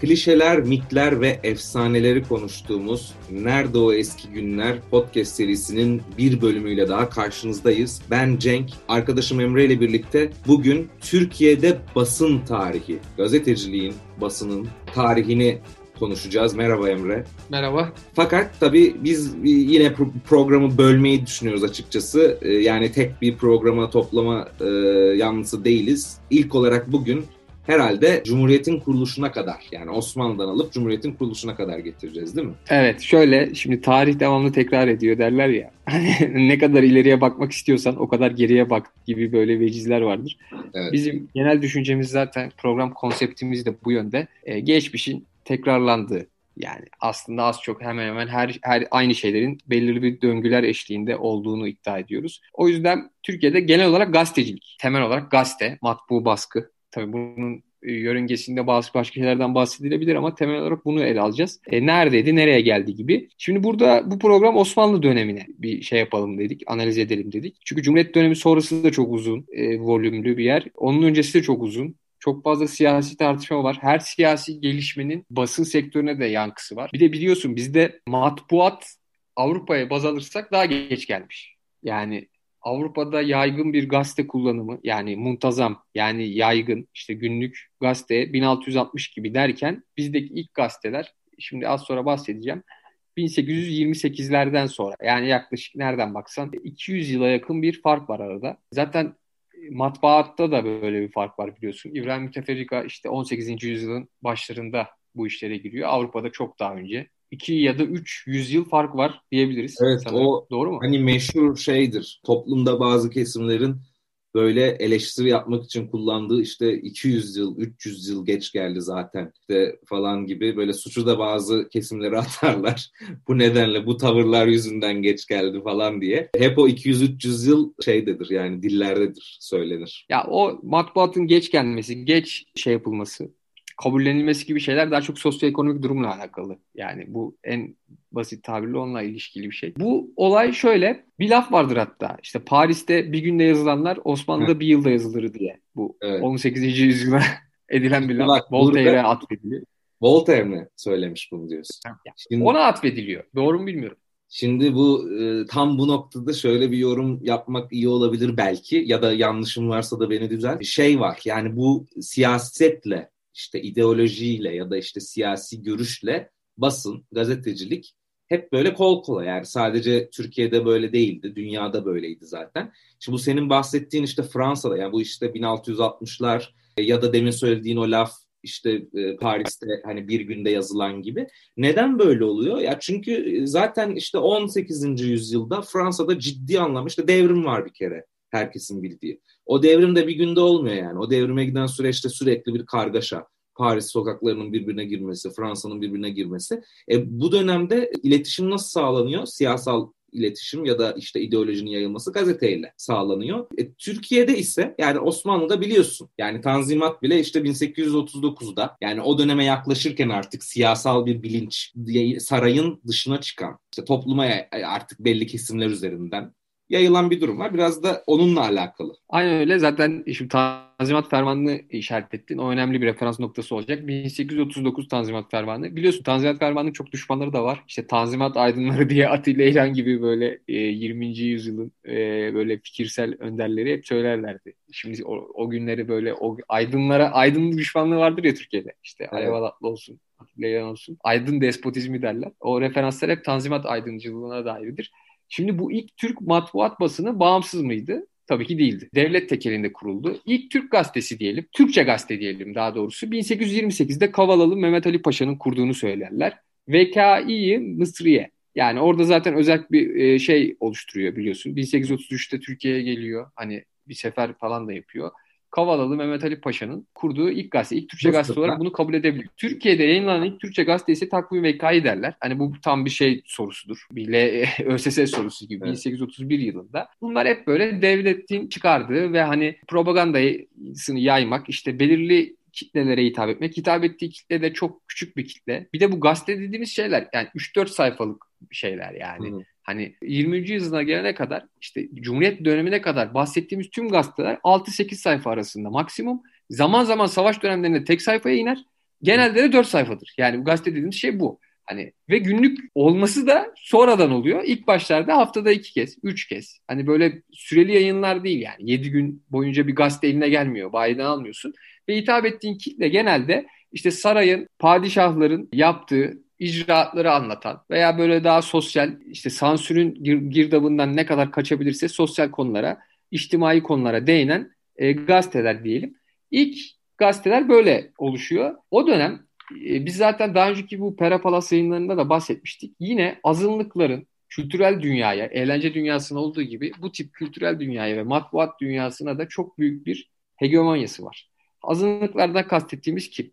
Klişeler, mitler ve efsaneleri konuştuğumuz Nerede O Eski Günler podcast serisinin bir bölümüyle daha karşınızdayız. Ben Cenk, arkadaşım Emre ile birlikte bugün Türkiye'de basın tarihi, gazeteciliğin, basının tarihini konuşacağız. Merhaba Emre. Merhaba. Fakat tabii biz yine programı bölmeyi düşünüyoruz açıkçası. Ee, yani tek bir programa toplama e, yanlısı değiliz. İlk olarak bugün herhalde Cumhuriyet'in kuruluşuna kadar yani Osmanlı'dan alıp Cumhuriyet'in kuruluşuna kadar getireceğiz değil mi? Evet şöyle şimdi tarih devamlı tekrar ediyor derler ya. ne kadar ileriye bakmak istiyorsan o kadar geriye bak gibi böyle vecizler vardır. Evet. Bizim genel düşüncemiz zaten program konseptimiz de bu yönde. Ee, geçmişin tekrarlandığı yani aslında az çok hemen hemen her, her aynı şeylerin belirli bir döngüler eşliğinde olduğunu iddia ediyoruz. O yüzden Türkiye'de genel olarak gazetecilik, temel olarak gazete, matbu baskı. Tabii bunun e, yörüngesinde bazı başka şeylerden bahsedilebilir ama temel olarak bunu ele alacağız. E, neredeydi, nereye geldi gibi. Şimdi burada bu program Osmanlı dönemine bir şey yapalım dedik, analiz edelim dedik. Çünkü Cumhuriyet dönemi sonrası da çok uzun, e, volümlü bir yer. Onun öncesi de çok uzun. Çok fazla siyasi tartışma var. Her siyasi gelişmenin basın sektörüne de yankısı var. Bir de biliyorsun bizde matbuat Avrupa'ya baz alırsak daha geç gelmiş. Yani Avrupa'da yaygın bir gazete kullanımı yani muntazam yani yaygın işte günlük gazete 1660 gibi derken bizdeki ilk gazeteler şimdi az sonra bahsedeceğim 1828'lerden sonra yani yaklaşık nereden baksan 200 yıla yakın bir fark var arada. Zaten matbaatta da böyle bir fark var biliyorsun. İbrahim Müteferrika işte 18. yüzyılın başlarında bu işlere giriyor. Avrupa'da çok daha önce. 2 ya da 3 yüzyıl fark var diyebiliriz. Evet sanırım. o doğru mu? Hani meşhur şeydir. Toplumda bazı kesimlerin böyle eleştiri yapmak için kullandığı işte 200 yıl, 300 yıl geç geldi zaten işte falan gibi böyle suçu da bazı kesimlere atarlar. bu nedenle bu tavırlar yüzünden geç geldi falan diye. Hep o 200-300 yıl şeydedir yani dillerdedir söylenir. Ya o matbuatın geç gelmesi, geç şey yapılması kabullenilmesi gibi şeyler daha çok sosyoekonomik durumla alakalı. Yani bu en basit tabirle onunla ilişkili bir şey. Bu olay şöyle bir laf vardır hatta işte Paris'te bir günde yazılanlar Osmanlı'da bir yılda yazılır diye. Bu evet. 18. yüzyılda edilen bir laf. Voltaire'e atfediliyor. Voltaire mi söylemiş bunu diyorsun? Şimdi, Ona atfediliyor. Doğru mu bilmiyorum. Şimdi bu e, tam bu noktada şöyle bir yorum yapmak iyi olabilir belki ya da yanlışım varsa da beni düzelt. Bir şey var yani bu siyasetle işte ideolojiyle ya da işte siyasi görüşle basın, gazetecilik hep böyle kol kola yani sadece Türkiye'de böyle değildi, dünyada böyleydi zaten. Şimdi bu senin bahsettiğin işte Fransa'da yani bu işte 1660'lar ya da demin söylediğin o laf işte e, Paris'te hani bir günde yazılan gibi. Neden böyle oluyor? Ya çünkü zaten işte 18. yüzyılda Fransa'da ciddi anlamda işte devrim var bir kere herkesin bildiği. O devrim de bir günde olmuyor yani. O devrime giden süreçte sürekli bir kargaşa. Paris sokaklarının birbirine girmesi, Fransa'nın birbirine girmesi. E, bu dönemde iletişim nasıl sağlanıyor? Siyasal iletişim ya da işte ideolojinin yayılması gazeteyle sağlanıyor. E, Türkiye'de ise yani Osmanlı'da biliyorsun yani Tanzimat bile işte 1839'da yani o döneme yaklaşırken artık siyasal bir bilinç sarayın dışına çıkan işte topluma artık belli kesimler üzerinden yayılan bir durum var. Biraz da onunla alakalı. Aynen öyle. Zaten şimdi Tanzimat Fermanı'nı işaret ettin. O önemli bir referans noktası olacak. 1839 Tanzimat Fermanı. Biliyorsun Tanzimat Fermanı'nın çok düşmanları da var. İşte Tanzimat aydınları diye Atilla İlhan gibi böyle e, 20. yüzyılın e, böyle fikirsel önderleri hep söylerlerdi. Şimdi o, o günleri böyle o aydınlara aydın düşmanlığı vardır ya Türkiye'de. İşte. Alev Alatlı olsun. Atilla İlhan olsun. Aydın despotizmi derler. O referanslar hep Tanzimat aydıncılığına dairdir. Şimdi bu ilk Türk matbuat basını bağımsız mıydı? Tabii ki değildi. Devlet tekelinde kuruldu. İlk Türk gazetesi diyelim, Türkçe gazete diyelim daha doğrusu 1828'de Kavalalı Mehmet Ali Paşa'nın kurduğunu söylerler. VKİ Mısriye. Yani orada zaten özel bir e, şey oluşturuyor biliyorsun. 1833'te Türkiye'ye geliyor. Hani bir sefer falan da yapıyor. Kavalalı Mehmet Ali Paşa'nın kurduğu ilk gazete, ilk Türkçe gazete olarak bunu kabul edebilir. Türkiye'de yayınlanan ilk Türkçe gazete ise Takvim Vekayı derler. Hani bu tam bir şey sorusudur. Bir ÖSS sorusu gibi evet. 1831 yılında. Bunlar hep böyle devletin çıkardığı ve hani propagandasını yaymak, işte belirli kitlelere hitap etmek. Hitap ettiği kitle de çok küçük bir kitle. Bir de bu gazete dediğimiz şeyler yani 3-4 sayfalık şeyler yani. Hı. Hani 20. yüzyıla gelene kadar işte Cumhuriyet dönemine kadar bahsettiğimiz tüm gazeteler 6-8 sayfa arasında maksimum. Zaman zaman savaş dönemlerinde tek sayfaya iner. Genelde de 4 sayfadır. Yani gazete dediğimiz şey bu. Hani ve günlük olması da sonradan oluyor. İlk başlarda haftada iki kez, üç kez. Hani böyle süreli yayınlar değil yani. Yedi gün boyunca bir gazete eline gelmiyor. Bayiden almıyorsun. Ve hitap ettiğin kitle genelde işte sarayın, padişahların yaptığı icraatları anlatan veya böyle daha sosyal işte sansürün girdabından ne kadar kaçabilirse sosyal konulara, içtimai konulara değinen e, gazeteler diyelim. İlk gazeteler böyle oluşuyor. O dönem e, biz zaten daha önceki bu Pera Palas yayınlarında da bahsetmiştik. Yine azınlıkların kültürel dünyaya, eğlence dünyasına olduğu gibi bu tip kültürel dünyaya ve matbuat dünyasına da çok büyük bir hegemonyası var. Azınlıklardan kastettiğimiz kim?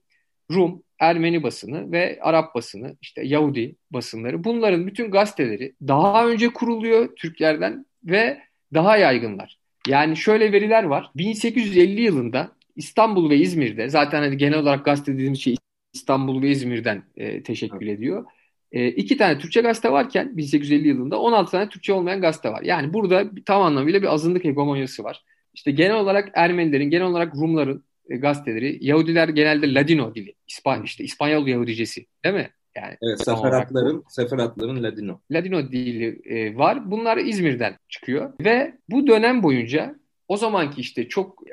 Rum, Ermeni basını ve Arap basını, işte Yahudi basınları bunların bütün gazeteleri daha önce kuruluyor Türklerden ve daha yaygınlar. Yani şöyle veriler var. 1850 yılında İstanbul ve İzmir'de zaten hani genel olarak gazete dediğimiz şey İstanbul ve İzmir'den e, teşekkül evet. ediyor. E, iki tane Türkçe gazete varken 1850 yılında 16 tane Türkçe olmayan gazete var. Yani burada tam anlamıyla bir azınlık hegemonyası var. İşte genel olarak Ermenilerin, genel olarak Rumların e, gazeteleri, Yahudiler genelde Ladino dili, İspan, işte İspanyol Yahudicesi değil mi? Yani evet, seferatların, seferatların Ladino. Ladino dili e, var. Bunlar İzmir'den çıkıyor ve bu dönem boyunca o zamanki işte çok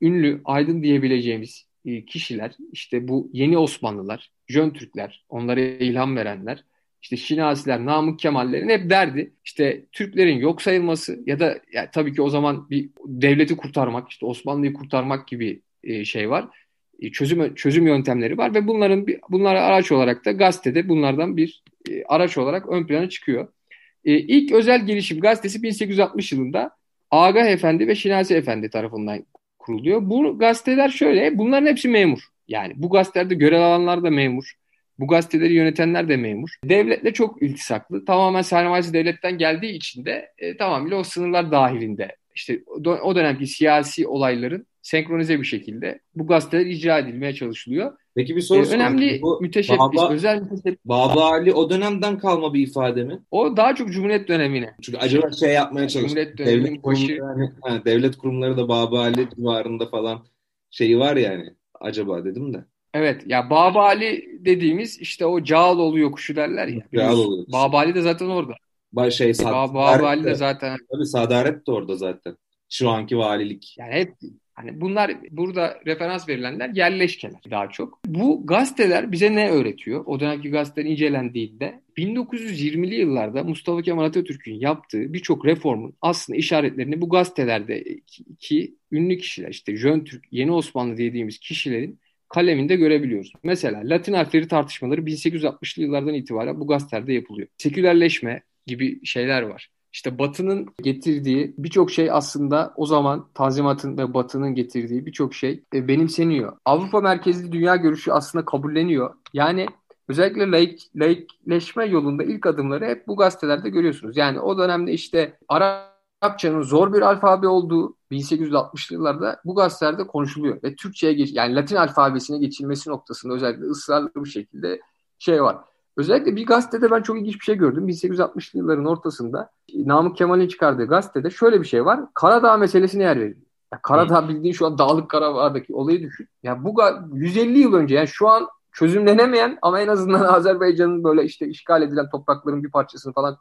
ünlü, aydın diyebileceğimiz e, kişiler, işte bu yeni Osmanlılar, Jön Türkler, onlara ilham verenler, işte Şinasiler, Namık Kemallerin hep derdi işte Türklerin yok sayılması ya da yani tabii ki o zaman bir devleti kurtarmak, işte Osmanlı'yı kurtarmak gibi e, şey var. E, çözüm çözüm yöntemleri var ve bunların bunlara araç olarak da gazetede bunlardan bir araç olarak ön plana çıkıyor. İlk özel gelişim gazetesi 1860 yılında Agah Efendi ve Şinasi Efendi tarafından kuruluyor. Bu gazeteler şöyle, bunların hepsi memur. Yani bu gazetelerde görev alanlar da memur. Bu gazeteleri yönetenler de memur. Devletle çok iltisaklı. Tamamen sermayesi devletten geldiği için de e, tamamıyla o sınırlar dahilinde. İşte o dönemki siyasi olayların senkronize bir şekilde bu gazeteler icra edilmeye çalışılıyor. Peki bir soru ee, Önemli bu müteşebbis, Baba, özel müteşebbis. Baba Ali o dönemden kalma bir ifade mi? O daha çok Cumhuriyet dönemine. Çünkü acaba şey yapmaya çalışıyor. Cumhuriyet devlet, başı... yani, devlet kurumları da Baba Ali civarında falan şeyi var yani. Acaba dedim de. Evet ya Baba Ali dediğimiz işte o Cağaloğlu yokuşu derler ya. Cağaloğlu yokuşu. Baba Ali de zaten orada. Ba şey, Baba, Baba Ali de zaten. Tabii Sadaret de orada zaten. Şu anki valilik. Yani hep Hani bunlar burada referans verilenler yerleşkeler daha çok. Bu gazeteler bize ne öğretiyor? O dönemki gazeteler incelendiğinde 1920'li yıllarda Mustafa Kemal Atatürk'ün yaptığı birçok reformun aslında işaretlerini bu gazetelerde ki ünlü kişiler işte Jön Türk, Yeni Osmanlı dediğimiz kişilerin kaleminde görebiliyoruz. Mesela Latin harfleri tartışmaları 1860'lı yıllardan itibaren bu gazetelerde yapılıyor. Sekülerleşme gibi şeyler var. İşte Batı'nın getirdiği birçok şey aslında o zaman Tanzimat'ın ve Batı'nın getirdiği birçok şey e, benimseniyor. Avrupa merkezli dünya görüşü aslında kabulleniyor. Yani özellikle laik, laikleşme yolunda ilk adımları hep bu gazetelerde görüyorsunuz. Yani o dönemde işte Arapçanın zor bir alfabe olduğu 1860'lı yıllarda bu gazetelerde konuşuluyor ve Türkçe'ye geç yani Latin alfabesine geçilmesi noktasında özellikle ısrarlı bir şekilde şey var. Özellikle bir gazetede ben çok ilginç bir şey gördüm. 1860'lı yılların ortasında Namık Kemal'in çıkardığı gazetede şöyle bir şey var. Karadağ meselesine yer veriliyor. Ya Karadağ bildiğin şu an Dağlık Karabağ'daki olayı düşün. Ya bu 150 yıl önce yani şu an çözümlenemeyen ama en azından Azerbaycan'ın böyle işte işgal edilen toprakların bir parçasını falan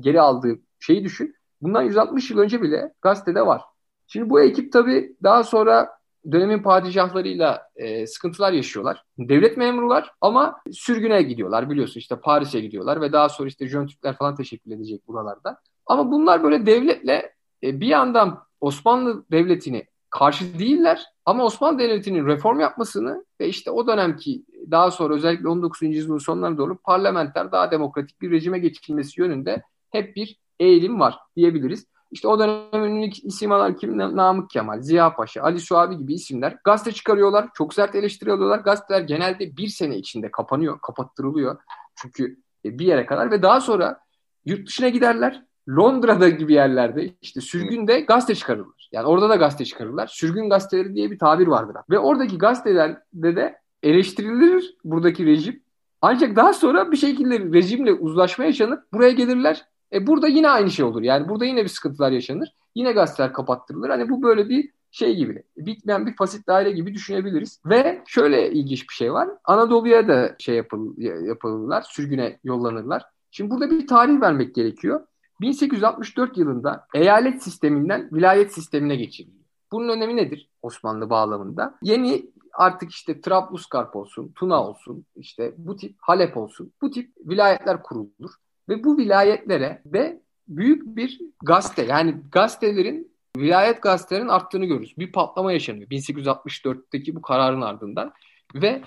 geri aldığı şeyi düşün. Bundan 160 yıl önce bile gazetede var. Şimdi bu ekip tabii daha sonra dönemin padişahlarıyla e, sıkıntılar yaşıyorlar. Devlet memurlar ama sürgüne gidiyorlar biliyorsun işte Paris'e gidiyorlar ve daha sonra işte Jön Türkler falan teşekkür edecek buralarda. Ama bunlar böyle devletle e, bir yandan Osmanlı Devleti'ni karşı değiller ama Osmanlı Devleti'nin reform yapmasını ve işte o dönemki daha sonra özellikle 19. yüzyılın sonlarına doğru parlamenter daha demokratik bir rejime geçilmesi yönünde hep bir eğilim var diyebiliriz. İşte o dönemin ünlü isimler kim? Namık Kemal, Ziya Paşa, Ali Suavi gibi isimler gazete çıkarıyorlar. Çok sert eleştiri alıyorlar. Gazeteler genelde bir sene içinde kapanıyor, kapattırılıyor. Çünkü e, bir yere kadar ve daha sonra yurt dışına giderler. Londra'da gibi yerlerde işte sürgünde gazete çıkarırlar. Yani orada da gazete çıkarırlar. Sürgün gazeteleri diye bir tabir vardır. Ve oradaki gazetelerde de eleştirilir buradaki rejim. Ancak daha sonra bir şekilde rejimle uzlaşma yaşanıp buraya gelirler e burada yine aynı şey olur. Yani burada yine bir sıkıntılar yaşanır. Yine gazeteler kapattırılır. Hani bu böyle bir şey gibi bitmeyen bir fasit daire gibi düşünebiliriz. Ve şöyle ilginç bir şey var. Anadolu'ya da şey yapıl, yapılırlar, sürgüne yollanırlar. Şimdi burada bir tarih vermek gerekiyor. 1864 yılında eyalet sisteminden vilayet sistemine geçildi. Bunun önemi nedir Osmanlı bağlamında? Yeni artık işte Trablusgarp olsun, Tuna olsun, işte bu tip Halep olsun, bu tip vilayetler kurulur. Ve bu vilayetlere de büyük bir gazete yani gazetelerin vilayet gazetelerin arttığını görürüz. Bir patlama yaşanıyor 1864'teki bu kararın ardından ve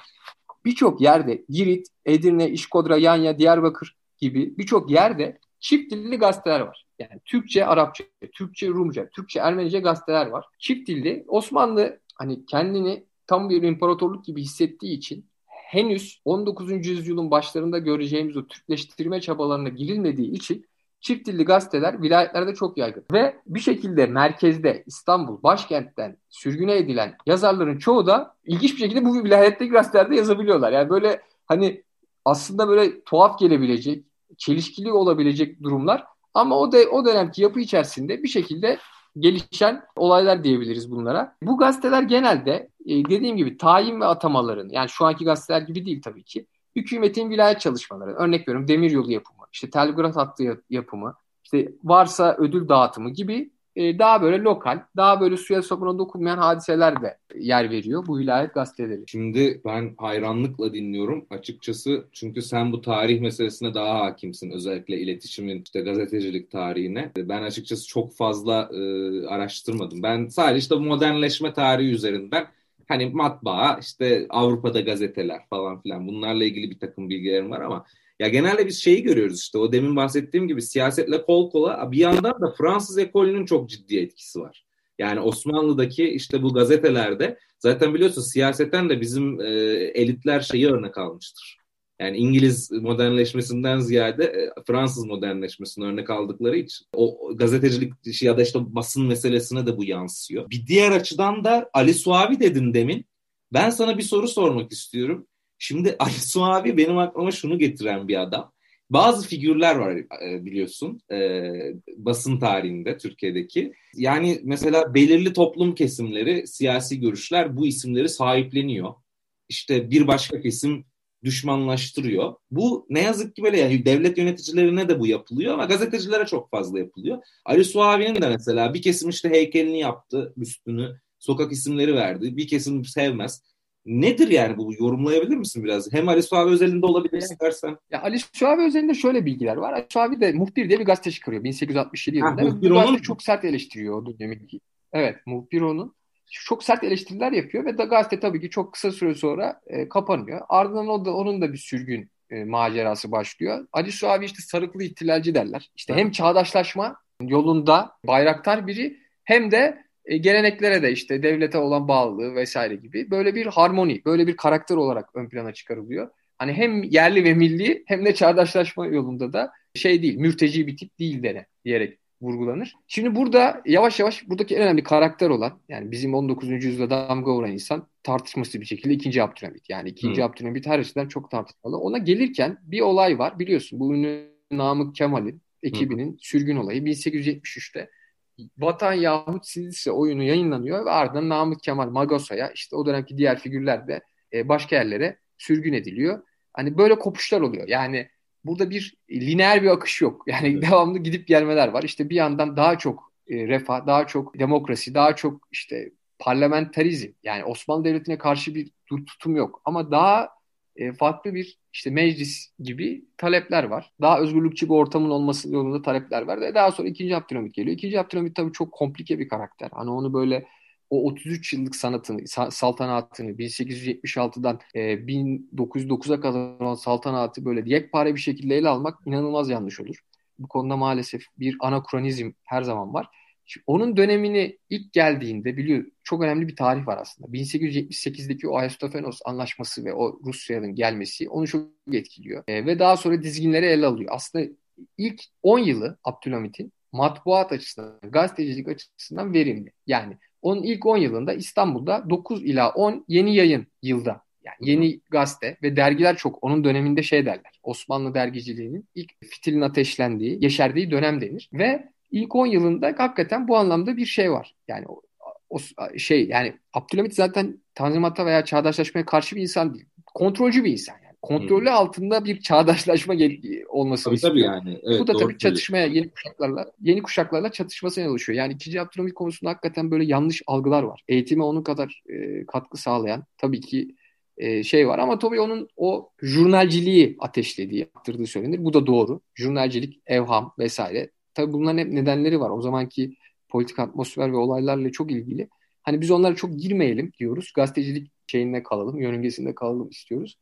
birçok yerde Girit, Edirne, İşkodra, Yanya, Diyarbakır gibi birçok yerde çift dilli gazeteler var. Yani Türkçe, Arapça, Türkçe, Rumca, Türkçe, Ermenice gazeteler var. Çift dilli Osmanlı hani kendini tam bir imparatorluk gibi hissettiği için henüz 19. yüzyılın başlarında göreceğimiz o Türkleştirme çabalarına girilmediği için çift dilli gazeteler vilayetlerde çok yaygın. Ve bir şekilde merkezde İstanbul başkentten sürgüne edilen yazarların çoğu da ilginç bir şekilde bu vilayetteki gazetelerde yazabiliyorlar. Yani böyle hani aslında böyle tuhaf gelebilecek, çelişkili olabilecek durumlar ama o de o dönemki yapı içerisinde bir şekilde gelişen olaylar diyebiliriz bunlara. Bu gazeteler genelde e, dediğim gibi tayin ve atamaların yani şu anki gazeteler gibi değil tabii ki. Hükümetin vilayet çalışmaları, örnek veriyorum demiryolu yapımı, işte telgraf hattı yapımı, işte varsa ödül dağıtımı gibi e, daha böyle lokal, daha böyle suya sabuna dokunmayan hadiseler de yer veriyor bu vilayet gazeteleri. Şimdi ben hayranlıkla dinliyorum açıkçası çünkü sen bu tarih meselesine daha hakimsin özellikle iletişimin işte gazetecilik tarihine. Ben açıkçası çok fazla e, araştırmadım. Ben sadece işte modernleşme tarihi üzerinden hani matbaa işte Avrupa'da gazeteler falan filan bunlarla ilgili bir takım bilgilerim var ama ya genelde biz şeyi görüyoruz işte o demin bahsettiğim gibi siyasetle kol kola bir yandan da Fransız ekolünün çok ciddi etkisi var. Yani Osmanlı'daki işte bu gazetelerde zaten biliyorsun siyaseten de bizim e, elitler şeyi örnek almıştır. Yani İngiliz modernleşmesinden ziyade e, Fransız modernleşmesini örnek aldıkları için o gazetecilik ya da işte basın meselesine de bu yansıyor. Bir diğer açıdan da Ali Suavi dedin demin. Ben sana bir soru sormak istiyorum. Şimdi Ali Suavi benim aklıma şunu getiren bir adam. Bazı figürler var e, biliyorsun e, basın tarihinde Türkiye'deki. Yani mesela belirli toplum kesimleri, siyasi görüşler bu isimleri sahipleniyor. İşte bir başka kesim düşmanlaştırıyor. Bu ne yazık ki böyle yani devlet yöneticilerine de bu yapılıyor ama gazetecilere çok fazla yapılıyor. Ali Suavi'nin de mesela bir kesim işte heykelini yaptı, üstünü, sokak isimleri verdi. Bir kesim sevmez. Nedir yani bu? Yorumlayabilir misin biraz? Hem Ali Suavi özelinde olabilir istersen. Ya Ali Suavi özelinde şöyle bilgiler var. Ali Suavi de Muhbir diye bir gazete çıkarıyor 1867 yılında. Ha, Muhbir gazete çok sert eleştiriyor o dönemki. Evet Muhbir onun. Çok sert eleştiriler yapıyor ve da gazete tabii ki çok kısa süre sonra e, kapanıyor. Ardından o da, onun da bir sürgün e, macerası başlıyor. Ali Suavi işte sarıklı ihtilalci derler. İşte hem çağdaşlaşma yolunda bayraktar biri hem de e, geleneklere de işte devlete olan bağlılığı vesaire gibi böyle bir harmoni, böyle bir karakter olarak ön plana çıkarılıyor. Hani hem yerli ve milli hem de çağdaşlaşma yolunda da şey değil, mürteci bir tip değil dene diyerek vurgulanır. Şimdi burada yavaş yavaş buradaki en önemli karakter olan yani bizim 19. yüzyılda damga vuran insan tartışması bir şekilde 2. Abdülhamit. Yani 2. Hmm. Abdülhamit her açıdan çok tartışmalı. Ona gelirken bir olay var biliyorsun bu ünlü Namık Kemal'in ekibinin hmm. sürgün olayı 1873'te Vatan Yahut Silise oyunu yayınlanıyor ve ardından Namık Kemal Magosa'ya işte o dönemki diğer figürler de e, başka yerlere sürgün ediliyor. Hani böyle kopuşlar oluyor. Yani burada bir lineer bir akış yok. Yani evet. devamlı gidip gelmeler var. İşte bir yandan daha çok e, refah, daha çok demokrasi, daha çok işte parlamenterizm. Yani Osmanlı Devleti'ne karşı bir tutum yok. Ama daha e, farklı bir işte meclis gibi talepler var. Daha özgürlükçü bir ortamın olması yolunda talepler var. Daha sonra ikinci Abdülhamit geliyor. İkinci Abdülhamit tabii çok komplike bir karakter. Hani onu böyle o 33 yıllık sanatını, saltanatını 1876'dan e, 1909'a kadar olan saltanatı böyle yekpare bir şekilde ele almak inanılmaz yanlış olur. Bu konuda maalesef bir anakronizm her zaman var. Onun dönemini ilk geldiğinde biliyor çok önemli bir tarih var aslında. 1878'deki o Ayastofenos anlaşması ve o Rusya'nın gelmesi onu çok etkiliyor. E, ve daha sonra dizginleri ele alıyor. Aslında ilk 10 yılı Abdülhamit'in matbuat açısından, gazetecilik açısından verimli. Yani onun ilk 10 yılında İstanbul'da 9 ila 10 yeni yayın yılda. Yani yeni gazete ve dergiler çok. Onun döneminde şey derler. Osmanlı dergiciliğinin ilk fitilin ateşlendiği, yeşerdiği dönem denir. Ve ilk 10 yılında hakikaten bu anlamda bir şey var. Yani o şey yani Abdülhamit zaten Tanzimat'a veya çağdaşlaşmaya karşı bir insan değil. Kontrolcü bir insan yani. Kontrolü hmm. altında bir çağdaşlaşma olması tabii, istiyor. Tabii yani. Evet, Bu da tabii çatışmaya yeni kuşaklarla yeni kuşaklarla çatışmasına oluşuyor. Yani ikinci Abdülhamit konusunda hakikaten böyle yanlış algılar var. Eğitime onun kadar e, katkı sağlayan tabii ki e, şey var ama tabii onun o jurnalciliği ateşlediği, yaptırdığı söylenir. Bu da doğru. Jurnalcilik, evham vesaire. Tabii bunların hep nedenleri var. O zamanki politik atmosfer ve olaylarla çok ilgili. Hani biz onlara çok girmeyelim diyoruz. Gazetecilik şeyinde kalalım, yörüngesinde kalalım istiyoruz.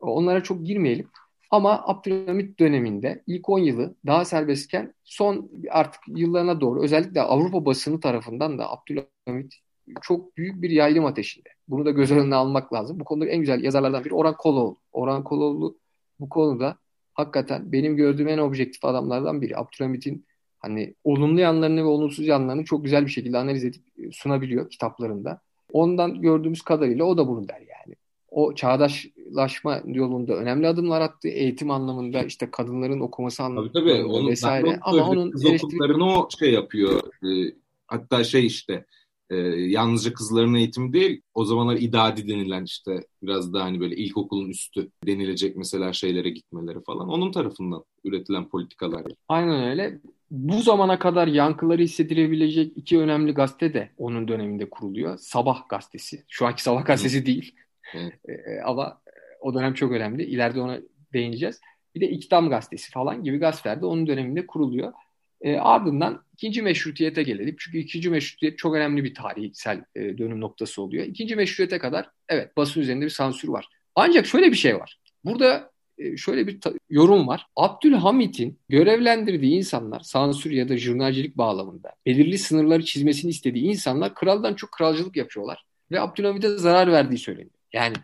Onlara çok girmeyelim. Ama Abdülhamit döneminde ilk 10 yılı daha serbestken son artık yıllarına doğru özellikle Avrupa basını tarafından da Abdülhamit çok büyük bir yaylım ateşinde. Bunu da göz önüne almak lazım. Bu konuda en güzel yazarlardan biri Orhan Koloğlu. Orhan Koloğlu bu konuda hakikaten benim gördüğüm en objektif adamlardan biri. Abdülhamit'in hani olumlu yanlarını ve olumsuz yanlarını çok güzel bir şekilde analiz edip e, sunabiliyor kitaplarında. Ondan gördüğümüz kadarıyla o da bunu der yani. O çağdaşlaşma yolunda önemli adımlar attı. Eğitim anlamında işte kadınların okuması anlamında tabii, tabii. Onun, vesaire. Ama onun kız eleştiri... o şey yapıyor. E, hatta şey işte e, yalnızca kızların eğitimi değil o zamanlar idadi denilen işte biraz daha hani böyle ilkokulun üstü denilecek mesela şeylere gitmeleri falan onun tarafından üretilen politikalar. Aynen öyle. Bu zamana kadar yankıları hissedilebilecek iki önemli gazete de onun döneminde kuruluyor. Sabah gazetesi. Şu anki Sabah gazetesi değil. Evet. E, ama o dönem çok önemli. İleride ona değineceğiz. Bir de İktam gazetesi falan gibi gazeteler de onun döneminde kuruluyor. E, ardından ikinci meşrutiyete gelelim. Çünkü ikinci meşrutiyet çok önemli bir tarihsel e, dönüm noktası oluyor. İkinci meşrutiyete kadar evet basın üzerinde bir sansür var. Ancak şöyle bir şey var. Burada e, şöyle bir yorum var. Abdülhamit'in görevlendirdiği insanlar sansür ya da jurnalcilik bağlamında belirli sınırları çizmesini istediği insanlar kraldan çok kralcılık yapıyorlar. Ve Abdülhamit'e zarar verdiği söyleniyor. Yani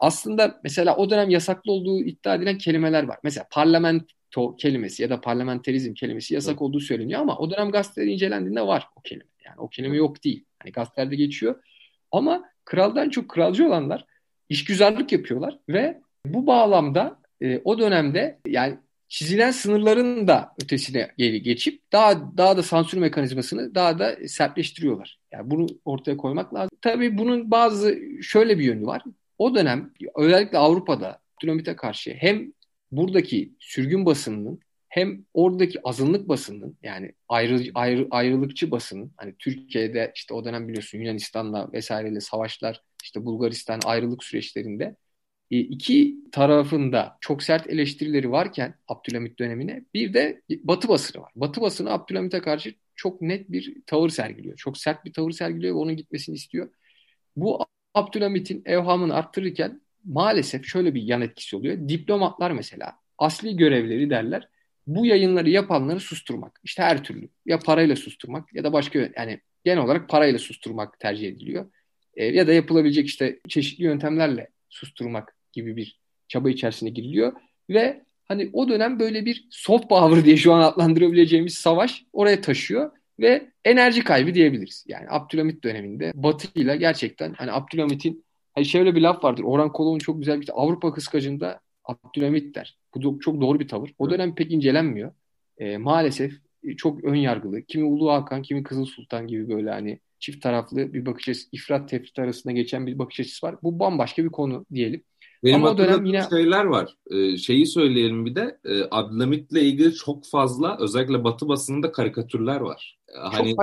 aslında mesela o dönem yasaklı olduğu iddia edilen kelimeler var. Mesela parlament to kelimesi ya da parlamenterizm kelimesi yasak evet. olduğu söyleniyor ama o dönem gazeteler incelendiğinde var o kelime. Yani o kelime yok değil. Hani gazetelerde geçiyor. Ama kraldan çok kralcı olanlar işgüzarlık yapıyorlar ve bu bağlamda e, o dönemde yani çizilen sınırların da ötesine geçip daha daha da sansür mekanizmasını daha da sertleştiriyorlar. Yani bunu ortaya koymak lazım. Tabii bunun bazı şöyle bir yönü var. O dönem özellikle Avrupa'da Abdülhamit'e karşı hem buradaki sürgün basınının hem oradaki azınlık basının yani ayrı, ayrı, ayrılıkçı basının hani Türkiye'de işte o dönem biliyorsun Yunanistan'la vesaireyle savaşlar işte Bulgaristan ayrılık süreçlerinde iki tarafında çok sert eleştirileri varken Abdülhamit dönemine bir de Batı basını var. Batı basını Abdülhamit'e karşı çok net bir tavır sergiliyor. Çok sert bir tavır sergiliyor ve onun gitmesini istiyor. Bu Abdülhamit'in evhamını arttırırken maalesef şöyle bir yan etkisi oluyor. Diplomatlar mesela asli görevleri derler. Bu yayınları yapanları susturmak. İşte her türlü. Ya parayla susturmak ya da başka yani genel olarak parayla susturmak tercih ediliyor. E, ya da yapılabilecek işte çeşitli yöntemlerle susturmak gibi bir çaba içerisine giriliyor. Ve hani o dönem böyle bir soft power diye şu an adlandırabileceğimiz savaş oraya taşıyor ve enerji kaybı diyebiliriz. Yani Abdülhamit döneminde Batı ile gerçekten hani Abdülhamit'in Hani şöyle bir laf vardır. Orhan Koloğlu'nun çok güzel bir Avrupa kıskacında Abdülhamit der. Bu çok doğru bir tavır. O dönem pek incelenmiyor. E, maalesef e, çok ön yargılı. Kimi Ulu Hakan, kimi Kızıl Sultan gibi böyle hani çift taraflı bir bakış açısı, ifrat tefrit arasında geçen bir bakış açısı var. Bu bambaşka bir konu diyelim. Benim Ama dönem yine şeyler var. Ee, şeyi söyleyelim bir de e, Abdülhamit'le ilgili çok fazla özellikle Batı basınında karikatürler var. Çok hani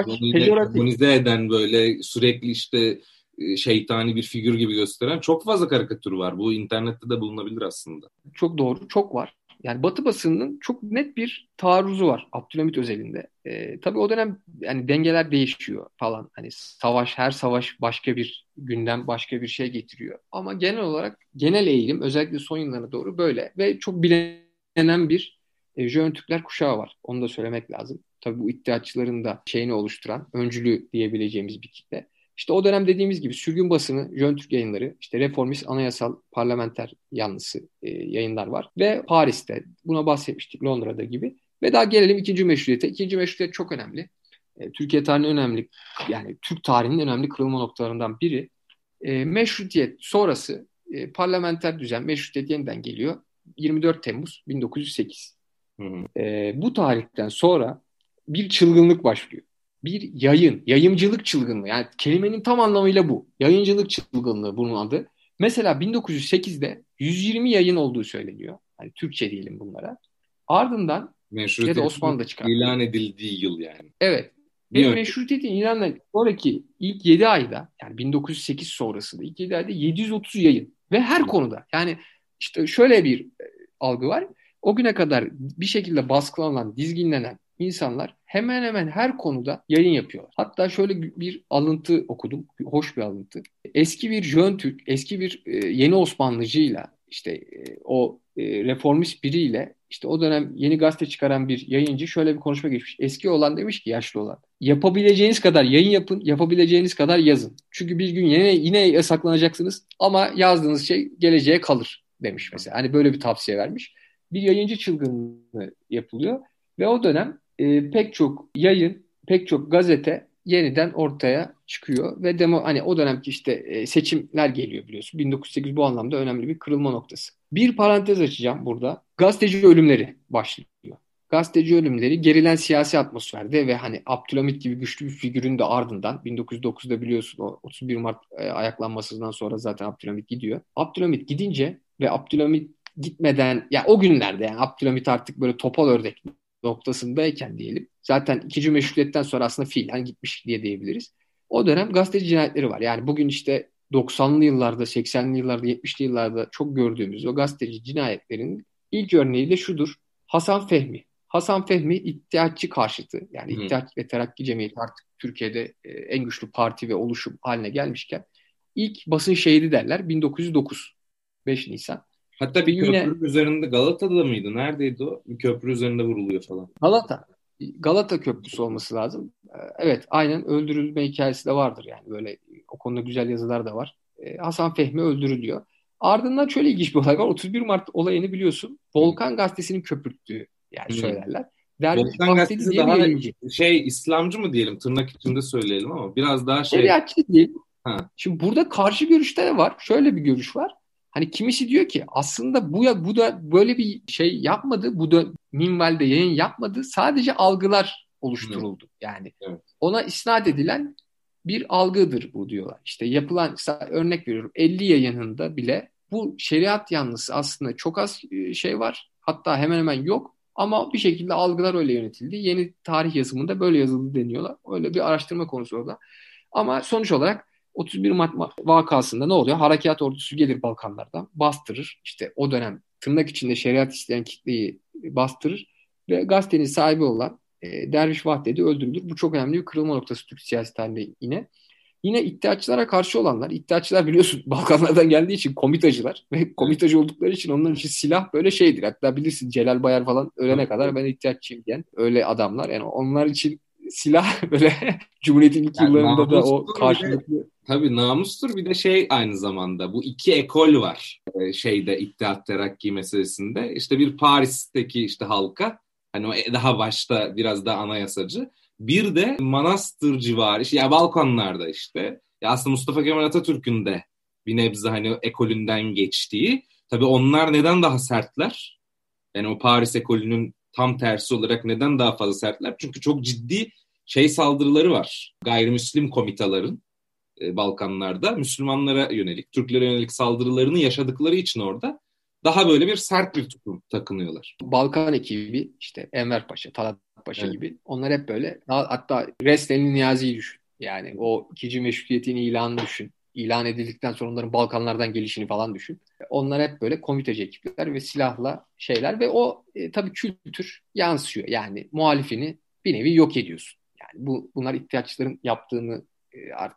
bunu eden böyle sürekli işte e, şeytani bir figür gibi gösteren çok fazla karikatür var. Bu internette de bulunabilir aslında. Çok doğru, çok var. Yani Batı basınının çok net bir taarruzu var Abdülhamit özelinde. Ee, tabii o dönem yani dengeler değişiyor falan. Hani savaş, her savaş başka bir gündem, başka bir şey getiriyor. Ama genel olarak genel eğilim özellikle son yıllarına doğru böyle ve çok bilinen bir e, Jön Türkler kuşağı var. Onu da söylemek lazım. Tabii bu iddiatçıların da şeyini oluşturan, öncülü diyebileceğimiz bir kitle. İşte o dönem dediğimiz gibi sürgün basını, Jön Türk yayınları, işte reformist anayasal parlamenter yanlısı e, yayınlar var. Ve Paris'te, buna bahsetmiştik Londra'da gibi. Ve daha gelelim ikinci meşruiyete. İkinci meşruiyet çok önemli. E, Türkiye tarihinin önemli, yani Türk tarihinin önemli kırılma noktalarından biri. E, meşrutiyet sonrası e, parlamenter düzen, meşrutiyet yeniden geliyor. 24 Temmuz 1908. Hı hı. E, bu tarihten sonra bir çılgınlık başlıyor. Bir yayın, yayımcılık çılgınlığı. Yani kelimenin tam anlamıyla bu. Yayıncılık çılgınlığı bunun adı. Mesela 1908'de 120 yayın olduğu söyleniyor. Hani Türkçe diyelim bunlara. Ardından da Osmanlı'da çıkar. ilan edildiği yıl yani. Evet. Ve meşrutiyetin ilanla sonraki ilk 7 ayda yani 1908 sonrasında ilk 7 ayda 730 yayın. Ve her konuda yani işte şöyle bir e, algı var. O güne kadar bir şekilde baskılanan, dizginlenen insanlar hemen hemen her konuda yayın yapıyorlar. Hatta şöyle bir alıntı okudum. Hoş bir alıntı. Eski bir Jön Türk, eski bir e, yeni Osmanlıcıyla işte e, o e, reformist biriyle işte o dönem yeni gazete çıkaran bir yayıncı şöyle bir konuşma geçmiş. Eski olan demiş ki yaşlı olan. Yapabileceğiniz kadar yayın yapın, yapabileceğiniz kadar yazın. Çünkü bir gün yine yine yasaklanacaksınız ama yazdığınız şey geleceğe kalır demiş mesela. Hani böyle bir tavsiye vermiş. Bir yayıncı çılgınlığı yapılıyor ve o dönem e, pek çok yayın, pek çok gazete yeniden ortaya çıkıyor ve demo hani o dönemki işte e, seçimler geliyor biliyorsun. 1908 bu anlamda önemli bir kırılma noktası. Bir parantez açacağım burada. Gazeteci ölümleri başlıyor. Gazeteci ölümleri gerilen siyasi atmosferde ve hani Abdülhamit gibi güçlü bir figürün de ardından 1909'da biliyorsun o 31 Mart e, ayaklanmasından sonra zaten Abdülhamit gidiyor. Abdülhamit gidince ve Abdülhamit gitmeden ya o günlerde yani Abdülhamit artık böyle topal ördek noktasındayken diyelim. Zaten ikinci meşrutiyetten sonra aslında fiilen gitmiş diye diyebiliriz. O dönem gazeteci cinayetleri var. Yani bugün işte 90'lı yıllarda, 80'li yıllarda, 70'li yıllarda çok gördüğümüz o gazeteci cinayetlerin ilk örneği de şudur. Hasan Fehmi. Hasan Fehmi İttihatçı karşıtı. Yani hmm. İttihat ve Terakki Cemiyeti artık Türkiye'de e, en güçlü parti ve oluşum haline gelmişken ilk basın şehidi derler 1909. 5 Nisan. Hatta bir yine, köprünün üzerinde Galata'da mıydı? Neredeydi o? Bir köprü üzerinde vuruluyor falan. Galata. Galata Köprüsü olması lazım. Ee, evet aynen öldürülme hikayesi de vardır yani böyle o konuda güzel yazılar da var. Ee, Hasan Fehmi öldürülüyor. Ardından şöyle ilginç bir olay var. 31 Mart olayını biliyorsun. Volkan Gazetesi'nin köpürttüğü yani söylerler. Derviş Volkan Gazetesi daha yayıncı. şey İslamcı mı diyelim tırnak içinde söyleyelim ama biraz daha şey. Şeriatçı değil. Ha. Şimdi burada karşı görüşte de var. Şöyle bir görüş var. Hani kimisi diyor ki aslında bu ya bu da böyle bir şey yapmadı. Bu da minvalde yayın yapmadı. Sadece algılar oluşturuldu. Yani evet. ona isnat edilen bir algıdır bu diyorlar. İşte yapılan örnek veriyorum 50 yayınında bile bu şeriat yanlısı aslında çok az e, şey var. Hatta hemen hemen yok. Ama bir şekilde algılar öyle yönetildi. Yeni tarih yazımında böyle yazıldı deniyorlar. Öyle bir araştırma konusu orada. Ama sonuç olarak 31 Mart vakasında ne oluyor? Harekat ordusu gelir Balkanlardan bastırır. İşte o dönem tırnak içinde şeriat isteyen kitleyi bastırır ve gazetenin sahibi olan e, Derviş Vahdedi öldürülür. Bu çok önemli bir kırılma noktası Türk siyasi tarihinde yine. Yine iddiaçılara karşı olanlar, iddiaçılar biliyorsun Balkanlardan geldiği için komitacılar ve komitacı oldukları için onların için silah böyle şeydir. Hatta bilirsin Celal Bayar falan ölene kadar ben iddiaççıyım diyen öyle adamlar. Yani onlar için silah böyle Cumhuriyet'in ilk yani yıllarında da o karşılıklı. Tabii namustur bir de şey aynı zamanda bu iki ekol var e, şeyde İttihat Terakki meselesinde. İşte bir Paris'teki işte halka hani o daha başta biraz daha anayasacı. Bir de Manastır civarı işte ya Balkanlarda işte. Ya aslında Mustafa Kemal Atatürk'ün de bir nebze hani ekolünden geçtiği. Tabii onlar neden daha sertler? Yani o Paris ekolünün tam tersi olarak neden daha fazla sertler? Çünkü çok ciddi şey saldırıları var. Gayrimüslim komitaların e, Balkanlarda Müslümanlara yönelik, Türklere yönelik saldırılarını yaşadıkları için orada daha böyle bir sert bir tutum takınıyorlar. Balkan ekibi işte Enver Paşa, Talat Paşa evet. gibi onlar hep böyle hatta Reslen'in Niyazi'yi düşün. Yani o ikinci meşrutiyetin ilanını düşün. İlan edildikten sonra onların Balkanlardan gelişini falan düşün. Onlar hep böyle komiteci ekipler ve silahla şeyler ve o e, tabii kültür yansıyor. Yani muhalifini bir nevi yok ediyorsun. Yani bu bunlar ihtiyaçların yaptığını e,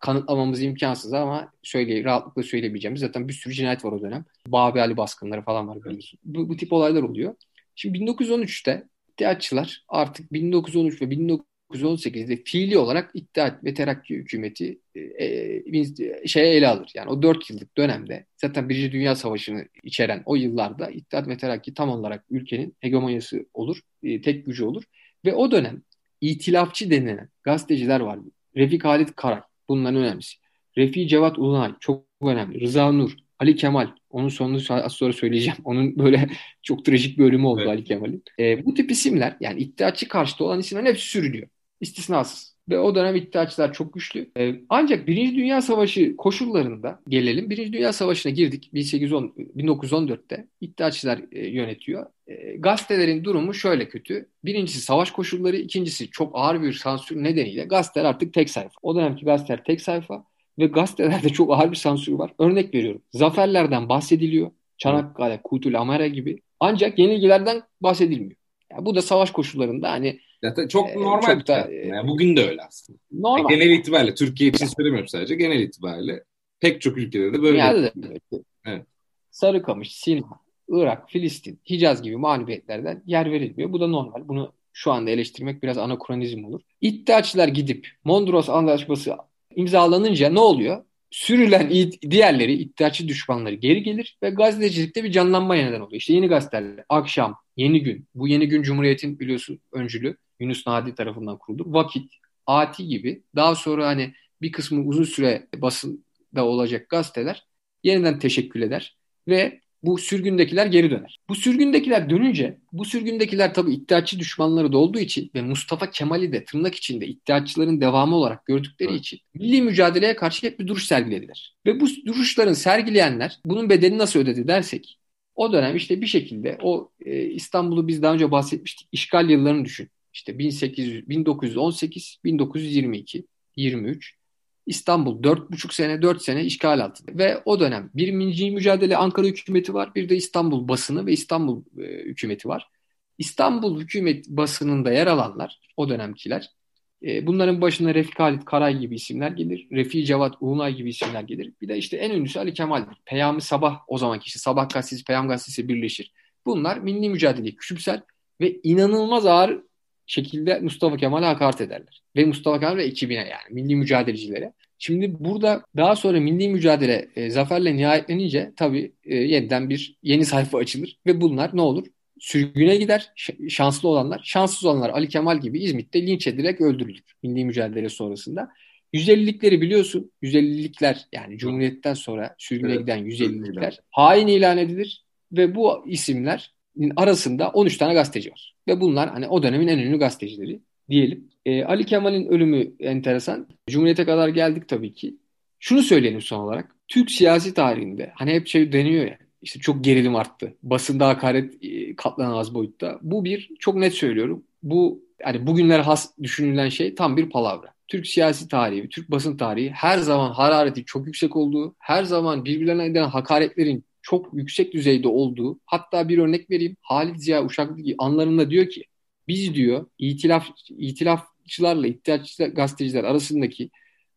kanıtlamamız imkansız ama söyle, rahatlıkla söyleyebileceğimiz zaten bir sürü cinayet var o dönem. Babi Ali baskınları falan var biliyorsun. Bu, bu tip olaylar oluyor. Şimdi 1913'te ihtiyaççılar artık 1913 ve 1918'de fiili olarak İttihat ve Terakki hükümeti e, e, şeye ele alır. Yani o 4 yıllık dönemde zaten Birinci Dünya Savaşı'nı içeren o yıllarda İttihat ve Terakki tam olarak ülkenin hegemonyası olur, e, tek gücü olur. Ve o dönem itilafçı denilen gazeteciler var. Refik Halit Karay bunların önemlisi. Refik Cevat Ulunay çok önemli. Rıza Nur, Ali Kemal. Onun sonunu az sonra söyleyeceğim. Onun böyle çok trajik bir ölümü oldu evet. Ali Kemal'in. E, bu tip isimler yani iddiaçı karşıtı olan isimlerin hepsi sürülüyor. İstisnasız. Ve o dönem iddiaçılar çok güçlü. Ee, ancak Birinci Dünya Savaşı koşullarında gelelim. Birinci Dünya Savaşı'na girdik 1810, 1914'te. İddiaçılar e, yönetiyor. E, gazetelerin durumu şöyle kötü. Birincisi savaş koşulları, ikincisi çok ağır bir sansür nedeniyle gazeteler artık tek sayfa. O dönemki gazeteler tek sayfa ve gazetelerde çok ağır bir sansür var. Örnek veriyorum. Zaferlerden bahsediliyor. Çanakkale, Kutul, Amara gibi. Ancak yenilgilerden bahsedilmiyor. Yani bu da savaş koşullarında hani Zaten çok e, normal çok da, şey. yani bugün de öyle aslında. Normal. Yani genel itibariyle Türkiye için söylemiyorum sadece. Genel itibariyle pek çok ülkede de böyle. Da böyle. Evet. Sarıkamış, Sinha, Irak, Filistin, Hicaz gibi mağlubiyetlerden yer verilmiyor. Bu da normal. Bunu şu anda eleştirmek biraz anakronizm olur. İddiaçılar gidip Mondros Anlaşması imzalanınca ne oluyor? Sürülen diğerleri, iddiaçı düşmanları geri gelir ve gazetecilikte bir canlanma neden oluyor. İşte yeni gazeteler, Akşam, Yeni Gün. Bu Yeni Gün Cumhuriyet'in biliyorsun öncülü Yunus Nadi tarafından kuruldu. Vakit, Ati gibi daha sonra hani bir kısmı uzun süre basında olacak gazeteler yeniden teşekkür eder ve bu sürgündekiler geri döner. Bu sürgündekiler dönünce bu sürgündekiler tabii iddiaçı düşmanları da olduğu için ve Mustafa Kemal'i de tırnak içinde iddiaçıların devamı olarak gördükleri evet. için milli mücadeleye karşı hep bir duruş sergilediler. Ve bu duruşların sergileyenler bunun bedelini nasıl ödedi dersek o dönem işte bir şekilde o e, İstanbul'u biz daha önce bahsetmiştik işgal yıllarını düşün. İşte 1800, 1918, 1922, 23 İstanbul 4,5 sene 4 sene işgal altında. Ve o dönem bir milli mücadele Ankara hükümeti var. Bir de İstanbul basını ve İstanbul e, hükümeti var. İstanbul hükümet basınında yer alanlar o dönemkiler. E, bunların başına Refik Halit Karay gibi isimler gelir. Refik Cevat Uğunay gibi isimler gelir. Bir de işte en ünlüsü Ali Kemal'dir. Peyami Sabah o zamanki işte Sabah gazetesi, Peyam gazetesi birleşir. Bunlar milli mücadeleyi küçümser ve inanılmaz ağır şekilde Mustafa Kemal'e hakaret ederler. Ve Mustafa Kemal ve ekibine yani milli mücadelecilere. Şimdi burada daha sonra milli mücadele e, zaferle nihayetlenince tabii e, yeniden bir yeni sayfa açılır ve bunlar ne olur? Sürgüne gider şanslı olanlar, şanssız olanlar Ali Kemal gibi İzmit'te linç edilerek öldürülür milli mücadele sonrasında. 150'likleri biliyorsun. 150'likler yani Cumhuriyet'ten sonra sürgüne evet. giden 150'likler hain ilan edilir ve bu isimler arasında 13 tane gazeteci var. Ve bunlar hani o dönemin en ünlü gazetecileri diyelim. E, Ali Kemal'in ölümü enteresan. Cumhuriyete kadar geldik tabii ki. Şunu söyleyelim son olarak. Türk siyasi tarihinde hani hep şey deniyor ya işte çok gerilim arttı. Basında hakaret e, katlanamaz boyutta. Bu bir çok net söylüyorum. Bu hani bugünlere has düşünülen şey tam bir palavra. Türk siyasi tarihi, Türk basın tarihi her zaman harareti çok yüksek olduğu, her zaman birbirlerine edilen hakaretlerin çok yüksek düzeyde olduğu, hatta bir örnek vereyim. Halit Ziya Uşaklı anlarında diyor ki biz diyor itilaf itilafçılarla iddiaçı gazeteciler arasındaki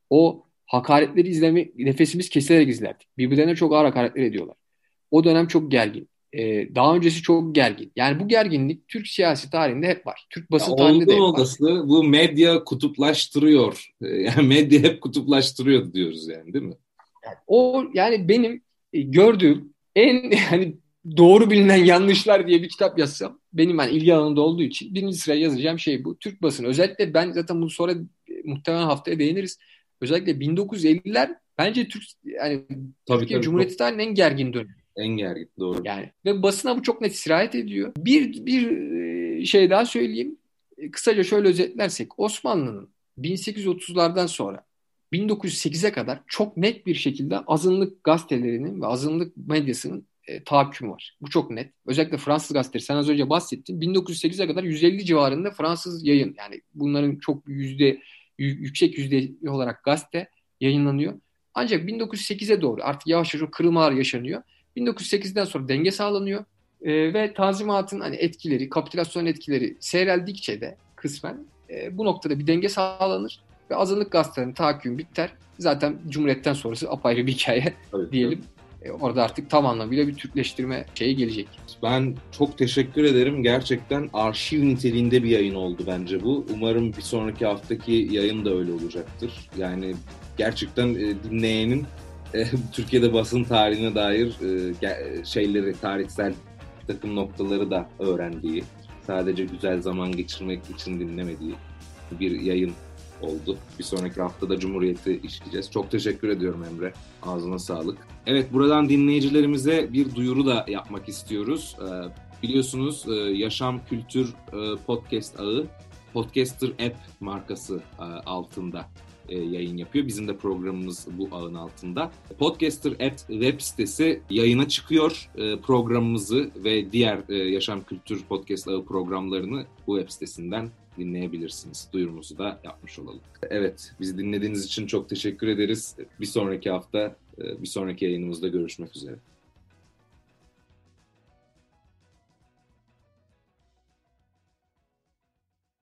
o hakaretleri izleme nefesimiz kesilerek izlerdik. Birbirlerine çok ağır hakaretler ediyorlar. O dönem çok gergin. Ee, daha öncesi çok gergin. Yani bu gerginlik Türk siyasi tarihinde hep var. Türk basın ya tarihinde de hep olası, var. Bu medya kutuplaştırıyor. Ee, yani medya hep kutuplaştırıyor diyoruz yani değil mi? Yani o yani benim e, gördüğüm en yani doğru bilinen yanlışlar diye bir kitap yazsam benim yani ilgi alanında olduğu için birinci sıraya yazacağım şey bu. Türk basını özellikle ben zaten bunu sonra muhtemelen haftaya değiniriz. Özellikle 1950'ler bence Türk yani tabii, Türkiye tabii, Cumhuriyeti tarihinin en gergin dönemi. En gergin doğru. Yani ve basına bu çok net sirayet ediyor. Bir bir e, şey daha söyleyeyim. E, kısaca şöyle özetlersek Osmanlı'nın 1830'lardan sonra 1908'e kadar çok net bir şekilde azınlık gazetelerinin ve azınlık medyasının e, tahakküm var. Bu çok net. Özellikle Fransız gazeteleri sen az önce bahsettin. 1908'e kadar 150 civarında Fransız yayın. Yani bunların çok yüzde yüksek yüzde olarak gazete yayınlanıyor. Ancak 1908'e doğru artık yavaş yavaş kırılmalar yaşanıyor. 1908'den sonra denge sağlanıyor. E, ve Tanzimat'ın hani etkileri, kapitülasyon etkileri seyreldikçe de kısmen e, bu noktada bir denge sağlanır ve azınlık gazetelerinin tahakkümü biter. Zaten Cumhuriyet'ten sonrası apayrı bir hikaye Tabii, diyelim. E, orada artık tam anlamıyla bir Türkleştirme şeyi gelecek. Ben çok teşekkür ederim. Gerçekten arşiv niteliğinde bir yayın oldu bence bu. Umarım bir sonraki haftaki yayın da öyle olacaktır. Yani gerçekten e, dinleyenin e, Türkiye'de basın tarihine dair şeyleri, tarihsel takım noktaları da öğrendiği, sadece güzel zaman geçirmek için dinlemediği bir yayın oldu. Bir sonraki haftada Cumhuriyet'i işleyeceğiz. Çok teşekkür ediyorum Emre. Ağzına sağlık. Evet buradan dinleyicilerimize bir duyuru da yapmak istiyoruz. Ee, biliyorsunuz e, Yaşam Kültür e, Podcast ağı Podcaster App markası e, altında yayın yapıyor. Bizim de programımız bu ağın altında. Podcaster at web sitesi yayına çıkıyor. Programımızı ve diğer yaşam kültür podcast ağı programlarını bu web sitesinden dinleyebilirsiniz. Duyurumuzu da yapmış olalım. Evet, bizi dinlediğiniz için çok teşekkür ederiz. Bir sonraki hafta, bir sonraki yayınımızda görüşmek üzere.